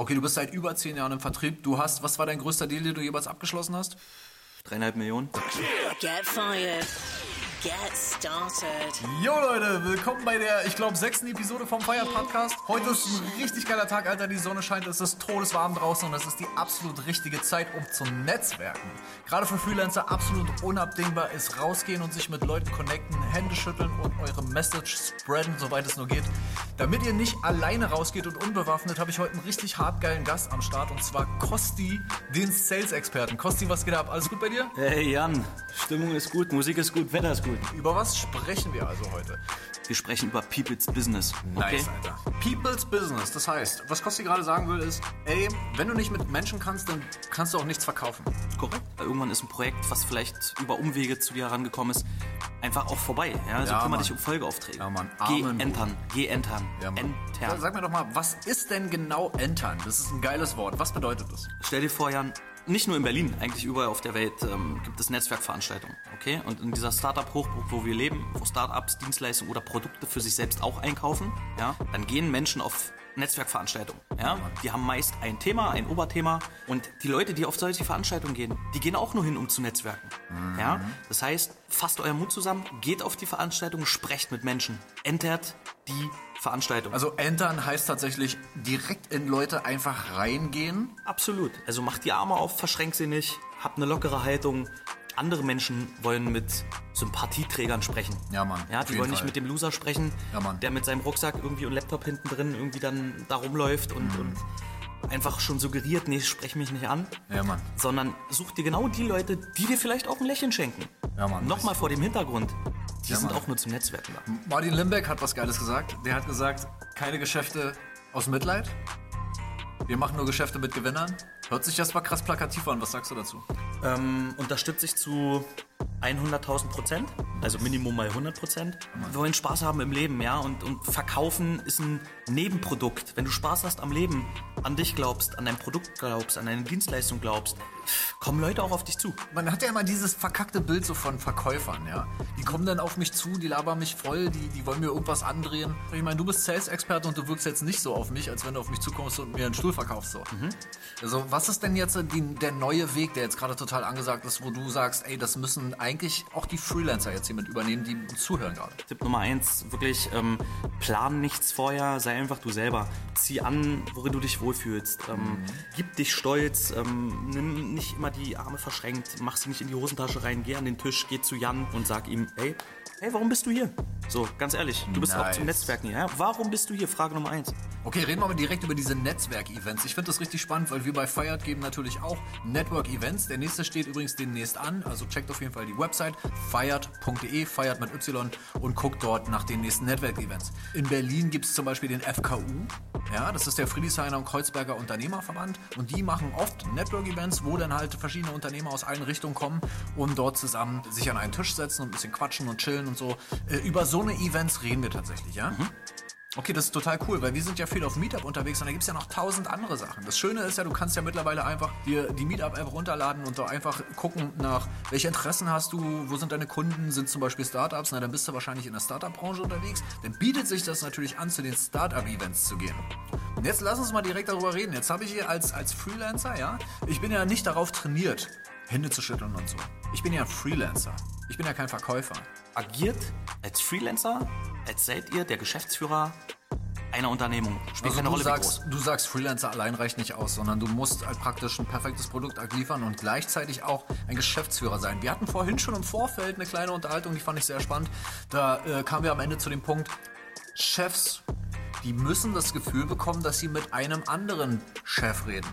Okay, du bist seit über zehn Jahren im Vertrieb. Du hast, was war dein größter Deal, den du jeweils abgeschlossen hast? Dreieinhalb Millionen. Get fired. Get started. Jo Leute, willkommen bei der, ich glaube, sechsten Episode vom Fire Podcast. Heute ist ein richtig geiler Tag, Alter. Die Sonne scheint, es ist todeswarm draußen und es ist die absolut richtige Zeit, um zu netzwerken. Gerade für Freelancer absolut unabdingbar ist rausgehen und sich mit Leuten connecten, Hände schütteln und eure Message spreaden, soweit es nur geht. Damit ihr nicht alleine rausgeht und unbewaffnet, habe ich heute einen richtig hart geilen Gast am Start und zwar Kosti, den Sales-Experten. Kosti, was geht ab? Alles gut bei dir? Hey Jan, Stimmung ist gut, Musik ist gut, Wetter ist gut. Über was sprechen wir also heute? Wir sprechen über People's Business. Okay? Nice, Alter. People's Business. Das heißt, was Kosti gerade sagen will, ist, ey, wenn du nicht mit Menschen kannst, dann kannst du auch nichts verkaufen. Korrekt. Irgendwann ist ein Projekt, was vielleicht über Umwege zu dir herangekommen ist, einfach auch vorbei. Ja, also Ja, kümmere dich um Folgeaufträge. Ja, Mann. Geh entern, geh entern, Ja, Mann. entern. Sag mir doch mal, was ist denn genau Entern? Das ist ein geiles Wort. Was bedeutet das? Stell dir vor, Jan, nicht nur in Berlin, eigentlich überall auf der Welt ähm, gibt es Netzwerkveranstaltungen. Okay? Und in dieser Startup-Hochburg, wo wir leben, wo Startups Dienstleistungen oder Produkte für sich selbst auch einkaufen, ja, dann gehen Menschen auf Netzwerkveranstaltungen. Ja? Die haben meist ein Thema, ein Oberthema. Und die Leute, die auf solche Veranstaltungen gehen, die gehen auch nur hin, um zu netzwerken. Ja? Das heißt, fasst euer Mut zusammen, geht auf die Veranstaltung, sprecht mit Menschen, entert die Veranstaltung. Also Entern heißt tatsächlich direkt in Leute einfach reingehen. Absolut. Also mach die Arme auf, verschränk sie nicht, hab eine lockere Haltung. Andere Menschen wollen mit Sympathieträgern sprechen. Ja, Mann, Ja, die wollen nicht Fall. mit dem Loser sprechen, Ja, der mit seinem Rucksack irgendwie und Laptop hinten drin irgendwie dann da rumläuft und, Mhm. und einfach schon suggeriert, nee, sprech mich nicht an. Ja, Mann. Sondern such dir genau die Leute, die dir vielleicht auch ein Lächeln schenken. Ja, Mann. Nochmal vor dem Hintergrund. Die Ja, sind Mann. auch nur zum Netzwerken da. Martin Limbeck hat was Geiles gesagt. Der hat gesagt, keine Geschäfte aus Mitleid. Wir machen nur Geschäfte mit Gewinnern. Hört sich das mal krass plakativ an. Was sagst du dazu? Ähm, unterstütze ich zu 100.000 Prozent, also Minimum mal 100 Prozent. Wir wollen Spaß haben im Leben, ja, und, und verkaufen ist ein Nebenprodukt. Wenn du Spaß hast am Leben, an dich glaubst, an dein Produkt glaubst, an deine Dienstleistung glaubst, kommen Leute auch auf dich zu. Man hat ja immer dieses verkackte Bild so von Verkäufern, ja. Die kommen dann auf mich zu, die labern mich voll, die, die wollen mir irgendwas andrehen. Ich meine, du bist Sales-Experte und du wirkst jetzt nicht so auf mich, als wenn du auf mich zukommst und mir einen Stuhl verkaufst. So. Also, was ist denn jetzt die, der neue Weg, der jetzt gerade total angesagt ist, wo du sagst, ey, das müssen eigentlich auch die Freelancer jetzt hier mit übernehmen, die uns zuhören gerade? Tipp Nummer eins, wirklich ähm, plan nichts vorher, sei einfach du selber. Zieh an, worin du dich wohlfühlst. Ähm, Gib dich stolz, ähm, nimm nicht immer die Arme verschränkt, mach sie nicht in die Hosentasche rein, geh an den Tisch, geh zu Jan und sag ihm, hey, hey, warum bist du hier? So, ganz ehrlich, du bist auch Nice. zum Netzwerken hier. Ja? Warum bist du hier? Frage Nummer eins. Okay, reden wir mal direkt über diese Netzwerk-Events. Ich finde das richtig spannend, weil wir bei Fired geben natürlich auch Network-Events. Der nächste steht übrigens demnächst an, also checkt auf jeden Fall die Website fired.de, fired mit Y und guckt dort nach den nächsten Network-Events. In Berlin gibt es zum Beispiel den FKU. Ja, das ist der Friedrichshainer und Kreuzberger Unternehmerverband und die machen oft Network-Events, wo dann halt verschiedene Unternehmer aus allen Richtungen kommen und dort zusammen sich an einen Tisch setzen und ein bisschen quatschen und chillen und so. Äh, über so eine Events reden wir tatsächlich, ja? Okay, das ist total cool, weil wir sind ja viel auf Meetup unterwegs und da gibt's ja noch tausend andere Sachen. Das Schöne ist ja, du kannst ja mittlerweile einfach dir die Meetup-App runterladen und da einfach gucken nach, welche Interessen hast du, wo sind deine Kunden, sind zum Beispiel Startups, na dann bist du wahrscheinlich in der Startup-Branche unterwegs. Dann bietet sich das natürlich an, zu den Startup-Events zu gehen. Und jetzt lass uns mal direkt darüber reden. Jetzt habe ich hier als, als Freelancer, ja, ich bin ja nicht darauf trainiert, Hände zu schütteln und so. Ich bin ja ein Freelancer. Ich bin ja kein Verkäufer. Agiert als Freelancer, als seid ihr der Geschäftsführer einer Unternehmung. Spielt Also keine du Rolle, sagst, du sagst, Freelancer allein reicht nicht aus, sondern du musst halt praktisch ein perfektes Produkt abliefern und gleichzeitig auch ein Geschäftsführer sein. Wir hatten vorhin schon im Vorfeld eine kleine Unterhaltung, die fand ich sehr spannend. Da äh, kamen wir am Ende zu dem Punkt, Chefs, die müssen das Gefühl bekommen, dass sie mit einem anderen Chef reden.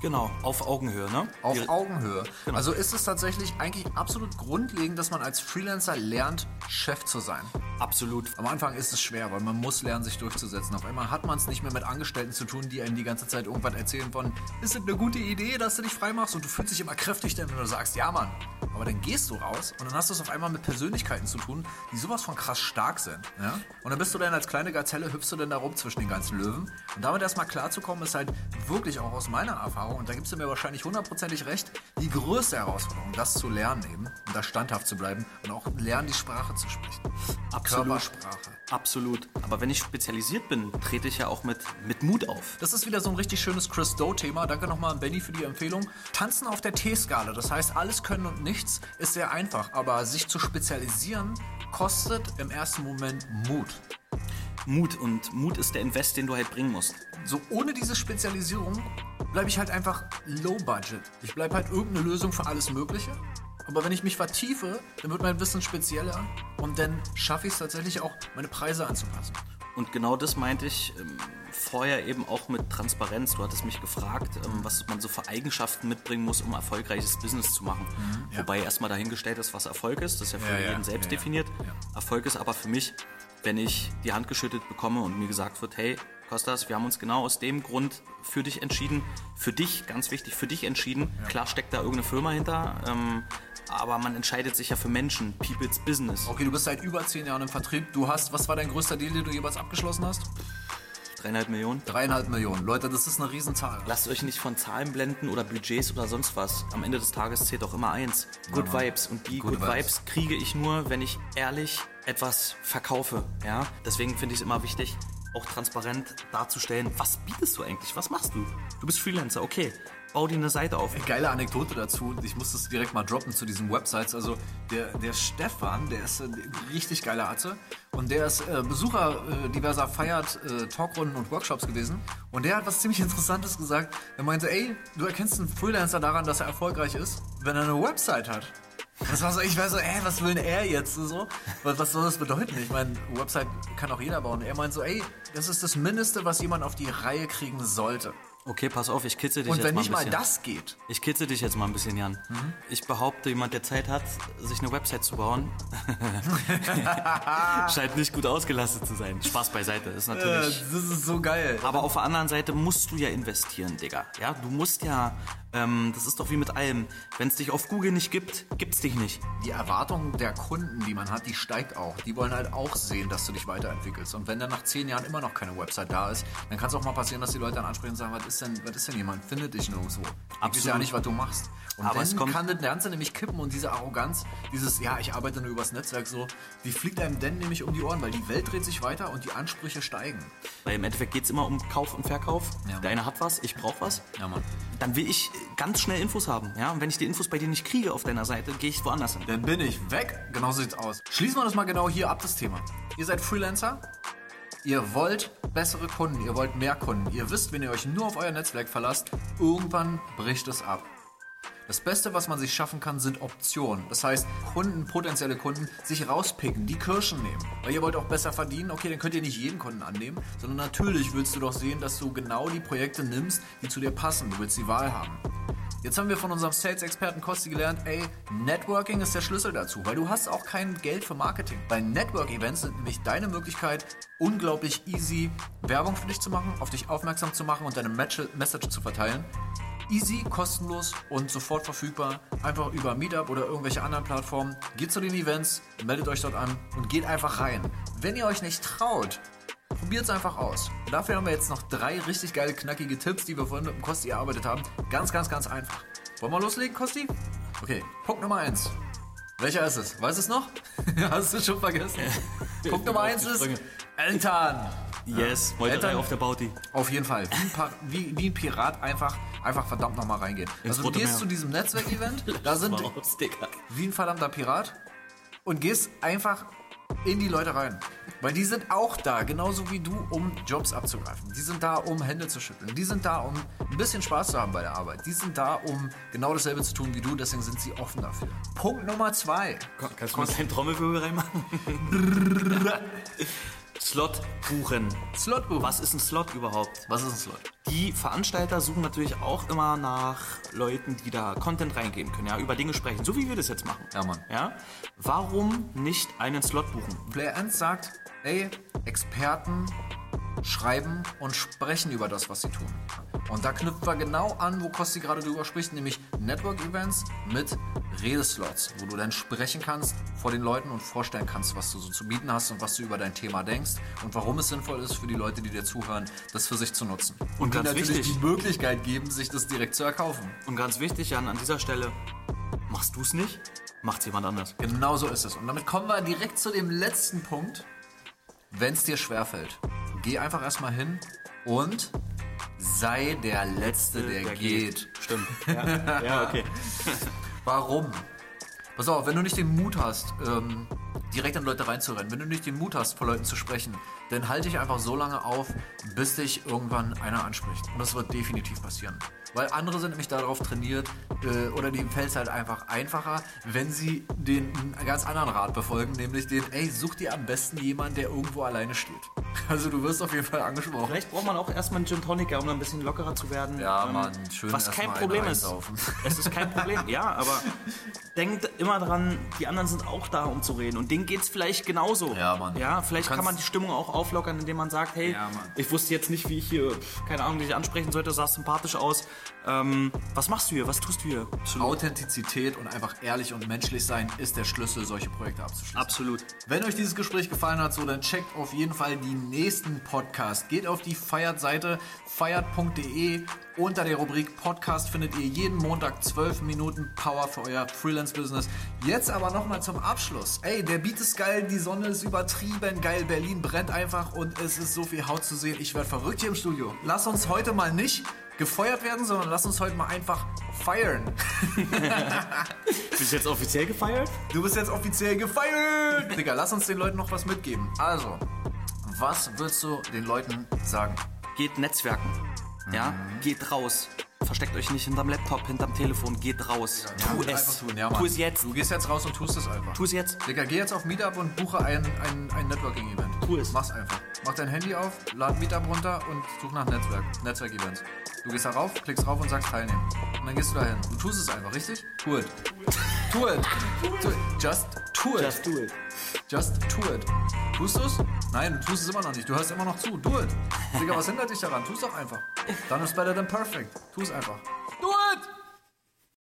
Genau, auf Augenhöhe, ne? Auf Wir- Augenhöhe. Genau. Also ist es tatsächlich eigentlich absolut grundlegend, dass man als Freelancer lernt, Chef zu sein. Absolut. Am Anfang ist es schwer, weil man muss lernen, sich durchzusetzen. Auf einmal hat man es nicht mehr mit Angestellten zu tun, die einem die ganze Zeit irgendwann erzählen von, ist es eine gute Idee, dass du dich frei machst? Und du fühlst dich immer kräftig, denn wenn du sagst, ja Mann. Aber dann gehst du raus und dann hast du es auf einmal mit Persönlichkeiten zu tun, die sowas von krass stark sind. Ja? Und dann bist du dann als kleine Gazelle, hüpfst du dann da rum zwischen den ganzen Löwen. Und damit erstmal klarzukommen, ist halt wirklich auch aus meiner Erfahrung, und da gibst du mir wahrscheinlich hundertprozentig recht, die größte Herausforderung, das zu lernen eben und da standhaft zu bleiben und auch lernen, die Sprache zu sprechen. Absolut. Absolut. Körpersprache. Absolut. Aber wenn ich spezialisiert bin, trete ich ja auch mit, mit Mut auf. Das ist wieder so ein richtig schönes Chris Doe-Thema. Danke nochmal an Benny für die Empfehlung. Tanzen auf der T-Skala, das heißt alles können und nichts, ist sehr einfach. Aber sich zu spezialisieren, kostet im ersten Moment Mut. Mut und Mut ist der Invest, den du halt bringen musst. So ohne diese Spezialisierung bleibe ich halt einfach low budget. Ich bleibe halt irgendeine Lösung für alles Mögliche. Aber wenn ich mich vertiefe, dann wird mein Wissen spezieller und dann schaffe ich es tatsächlich auch, meine Preise anzupassen. Und genau das meinte ich ähm, vorher eben auch mit Transparenz. Du hattest mich gefragt, ähm, was man so für Eigenschaften mitbringen muss, um erfolgreiches Business zu machen. Wobei erstmal dahingestellt ist, was Erfolg ist. Das ist ja für Ja, ja, jeden selbst ja, ja. definiert. Erfolg ist aber für mich, wenn ich die Hand geschüttelt bekomme und mir gesagt wird, hey, Kostas, wir haben uns genau aus dem Grund für dich entschieden. Für dich, ganz wichtig, für dich entschieden. Klar steckt da irgendeine Firma hinter, ähm, aber man entscheidet sich ja für Menschen, People's Business. Okay, du bist seit über zehn Jahren im Vertrieb. Du hast, was war dein größter Deal, den du jeweils abgeschlossen hast? Dreieinhalb Millionen. Dreieinhalb Millionen. Leute, das ist eine Riesenzahl. Lasst euch nicht von Zahlen blenden oder Budgets oder sonst was. Am Ende des Tages zählt auch immer eins. Good Vibes. Und die Good Good, Vibes. Vibes. kriege ich nur, wenn ich ehrlich etwas verkaufe. Ja? Deswegen finde ich es immer wichtig, auch transparent darzustellen, was bietest du eigentlich? Was machst du? Du bist Freelancer, okay. Bau dir eine Seite auf. Geile Anekdote dazu. Ich muss das direkt mal droppen zu diesen Websites. Also der, der Stefan, der ist ein richtig geiler Atze. Und der ist äh, Besucher äh, diverser Feiert, äh, Talkrunden und Workshops gewesen. Und der hat was ziemlich Interessantes gesagt. Er meinte, ey, du erkennst einen Freelancer daran, dass er erfolgreich ist, wenn er eine Website hat. Das war so, ich war so, ey, was will denn er jetzt so? Was, was soll das bedeuten? Ich meine, Website kann auch jeder bauen. Er meint so, ey, das ist das Mindeste, was jemand auf die Reihe kriegen sollte. Okay, pass auf, ich kitzel dich Und jetzt wenn mal nicht ein mal bisschen. das geht, Ich kitzel dich jetzt mal ein bisschen, Jan. Ich behaupte, jemand, der Zeit hat, sich eine Website zu bauen, scheint nicht gut ausgelastet zu sein. Spaß beiseite, ist natürlich. das ist so geil. Aber auf der anderen Seite musst du ja investieren, Digga. Ja, du musst ja, ähm, das ist doch wie mit allem. Wenn es dich auf Google nicht gibt, gibt's dich nicht. Die Erwartung der Kunden, die man hat, die steigt auch. Die wollen halt auch sehen, dass du dich weiterentwickelst. Und wenn dann nach zehn Jahren immer noch keine Website da ist, dann kann es auch mal passieren, dass die Leute dann ansprechen und sagen, was ist denn, was ist denn jemand? Findet dich nirgendwo. Ich weiß Absolut. ja nicht, was du machst. Und Aber dann es kann das Ganze nämlich kippen und diese Arroganz, dieses, ja, ich arbeite nur übers Netzwerk so, die fliegt einem dann nämlich um die Ohren, weil die Welt dreht sich weiter und die Ansprüche steigen. Weil im Endeffekt geht's immer um Kauf und Verkauf. Ja. Der eine hat was, ich brauch was. Ja, Mann. Dann will ich ganz schnell Infos haben. Ja? Und wenn ich die Infos bei dir nicht kriege auf deiner Seite, gehe ich woanders hin. Dann bin ich weg. Genau so sieht's aus. Schließen wir das mal genau hier ab, das Thema. Ihr seid Freelancer. Ihr wollt bessere Kunden, ihr wollt mehr Kunden. Ihr wisst, wenn ihr euch nur auf euer Netzwerk verlasst, irgendwann bricht es ab. Das Beste, was man sich schaffen kann, sind Optionen. Das heißt, Kunden, potenzielle Kunden, sich rauspicken, die Kirschen nehmen. Weil ihr wollt auch besser verdienen, okay, dann könnt ihr nicht jeden Kunden annehmen, sondern natürlich willst du doch sehen, dass du genau die Projekte nimmst, die zu dir passen. Du willst die Wahl haben. Jetzt haben wir von unserem Sales-Experten Kosti gelernt, ey, Networking ist der Schlüssel dazu, weil du hast auch kein Geld für Marketing. Bei Network-Events sind nämlich deine Möglichkeit, unglaublich easy Werbung für dich zu machen, auf dich aufmerksam zu machen und deine Message zu verteilen. Easy, kostenlos und sofort verfügbar. Einfach über Meetup oder irgendwelche anderen Plattformen. Geht zu den Events, meldet euch dort an und geht einfach rein. Wenn ihr euch nicht traut, Probiert es einfach aus. Und dafür haben wir jetzt noch drei richtig geile, knackige Tipps, die wir vorhin mit dem Kosti erarbeitet haben. Ganz, ganz, ganz einfach. Wollen wir loslegen, Kosti? Okay, Punkt Nummer eins. Welcher ist es? Weißt du es noch? Hast du schon vergessen? Punkt Nummer eins ist Eltern. Yes, Meuterei Eltern- auf der Bauti. Auf jeden Fall. Wie ein, wie, wie ein Pirat einfach, einfach verdammt nochmal reingehen. Also du gehst Meer. zu diesem Netzwerkevent, da sind Raus, wie ein verdammter Pirat und gehst einfach in die Leute rein. Weil die sind auch da, genauso wie du, um Jobs abzugreifen. Die sind da, um Hände zu schütteln. Die sind da, um ein bisschen Spaß zu haben bei der Arbeit. Die sind da, um genau dasselbe zu tun wie du, deswegen sind sie offen dafür. Punkt Nummer zwei. Kannst du mal keinen Trommelwirbel reinmachen? Slot buchen. Slot buchen. Was ist ein Slot überhaupt? Was ist ein Slot? Die Veranstalter suchen natürlich auch immer nach Leuten, die da Content reingeben können, ja, über Dinge sprechen, so wie wir das jetzt machen. Ja, Mann. Ja? Warum nicht einen Slot buchen? Player 1 sagt, ey, Experten schreiben und sprechen über das, was sie tun. Und da knüpfen wir genau an, wo Kosti gerade drüber spricht, nämlich Network-Events mit Redeslots, wo du dann sprechen kannst vor den Leuten und vorstellen kannst, was du so zu bieten hast und was du über dein Thema denkst und warum es sinnvoll ist für die Leute, die dir zuhören, das für sich zu nutzen. Und, Und die natürlich wichtig- die Möglichkeit geben, sich das direkt zu erkaufen. Und ganz wichtig, Jan, an dieser Stelle, Machst du es nicht? Macht's jemand anders. Genau so ist es. Und damit kommen wir direkt zu dem letzten Punkt. Wenn es dir schwerfällt, geh einfach erstmal hin und sei der Letzte, der, der geht. geht. Stimmt. Ja, ja okay. Warum? Pass auf, wenn du nicht den Mut hast, ähm, direkt an Leute reinzurennen, wenn du nicht den Mut hast, vor Leuten zu sprechen, dann halte dich einfach so lange auf, bis dich irgendwann einer anspricht. Und das wird definitiv passieren. Weil andere sind nämlich darauf trainiert, äh, oder denen fällt es halt einfach einfacher, wenn sie den ganz anderen Rat befolgen, nämlich den, ey, such dir am besten jemanden, der irgendwo alleine steht. Also du wirst auf jeden Fall angesprochen. Vielleicht braucht man auch erstmal einen Gin Tonic, um dann ein bisschen lockerer zu werden. Ja, Ähm, Mann, schön Was kein Problem ist. Es ist kein Problem, ja, aber denkt immer dran, die anderen sind auch da, um zu reden. Und denen geht's vielleicht genauso. Ja, Mann. Ja, vielleicht kann man die Stimmung auch auflockern, indem man sagt, hey, Ja, ich wusste jetzt nicht, wie ich hier, keine Ahnung, dich ansprechen sollte, sahst sympathisch aus. Ähm, was machst du hier? Was tust du hier? Authentizität und einfach ehrlich und menschlich sein ist der Schlüssel, solche Projekte abzuschließen. Absolut. Wenn euch dieses Gespräch gefallen hat, so dann checkt auf jeden Fall die nächsten Podcasts. Geht auf die Feiert-Seite feiert.de. Unter der Rubrik Podcast findet ihr jeden Montag 12 Minuten Power für euer Freelance-Business. Jetzt aber nochmal zum Abschluss. Ey, der Beat ist geil, die Sonne ist übertrieben geil, Berlin brennt einfach und es ist so viel Haut zu sehen. Ich werde verrückt hier im Studio. Lass uns heute mal nicht gefeuert werden, sondern lass uns heute mal einfach feiern. Bist du jetzt offiziell gefeiert? Du bist jetzt offiziell gefeiert! Digga, lass uns den Leuten noch was mitgeben. Also, was würdest du den Leuten sagen? Geht Netzwerken. Ja, geht raus. Versteckt euch nicht hinterm Laptop, hinterm Telefon, geht raus. tu es. Ja, tu es jetzt. Du gehst jetzt raus und tust es einfach. Tu es jetzt. Digga, geh jetzt auf Meetup und buche ein, ein, ein Networking-Event. Tu es. Mach's einfach. Mach dein Handy auf, lad Meetup runter und such nach Netzwerk. Netzwerk-Events. Du gehst darauf, klickst drauf und sagst teilnehmen. Und dann gehst du dahin. Du tust es einfach, richtig? Tu it. Tu it. Tu it. Just tu it. Just do it. Just do it. Tust du's? Nein, du tust es immer noch nicht. Du hörst immer noch zu. Do it. Digga, was hindert dich daran? Tu's doch einfach. Done is better than perfect. Tu es einfach.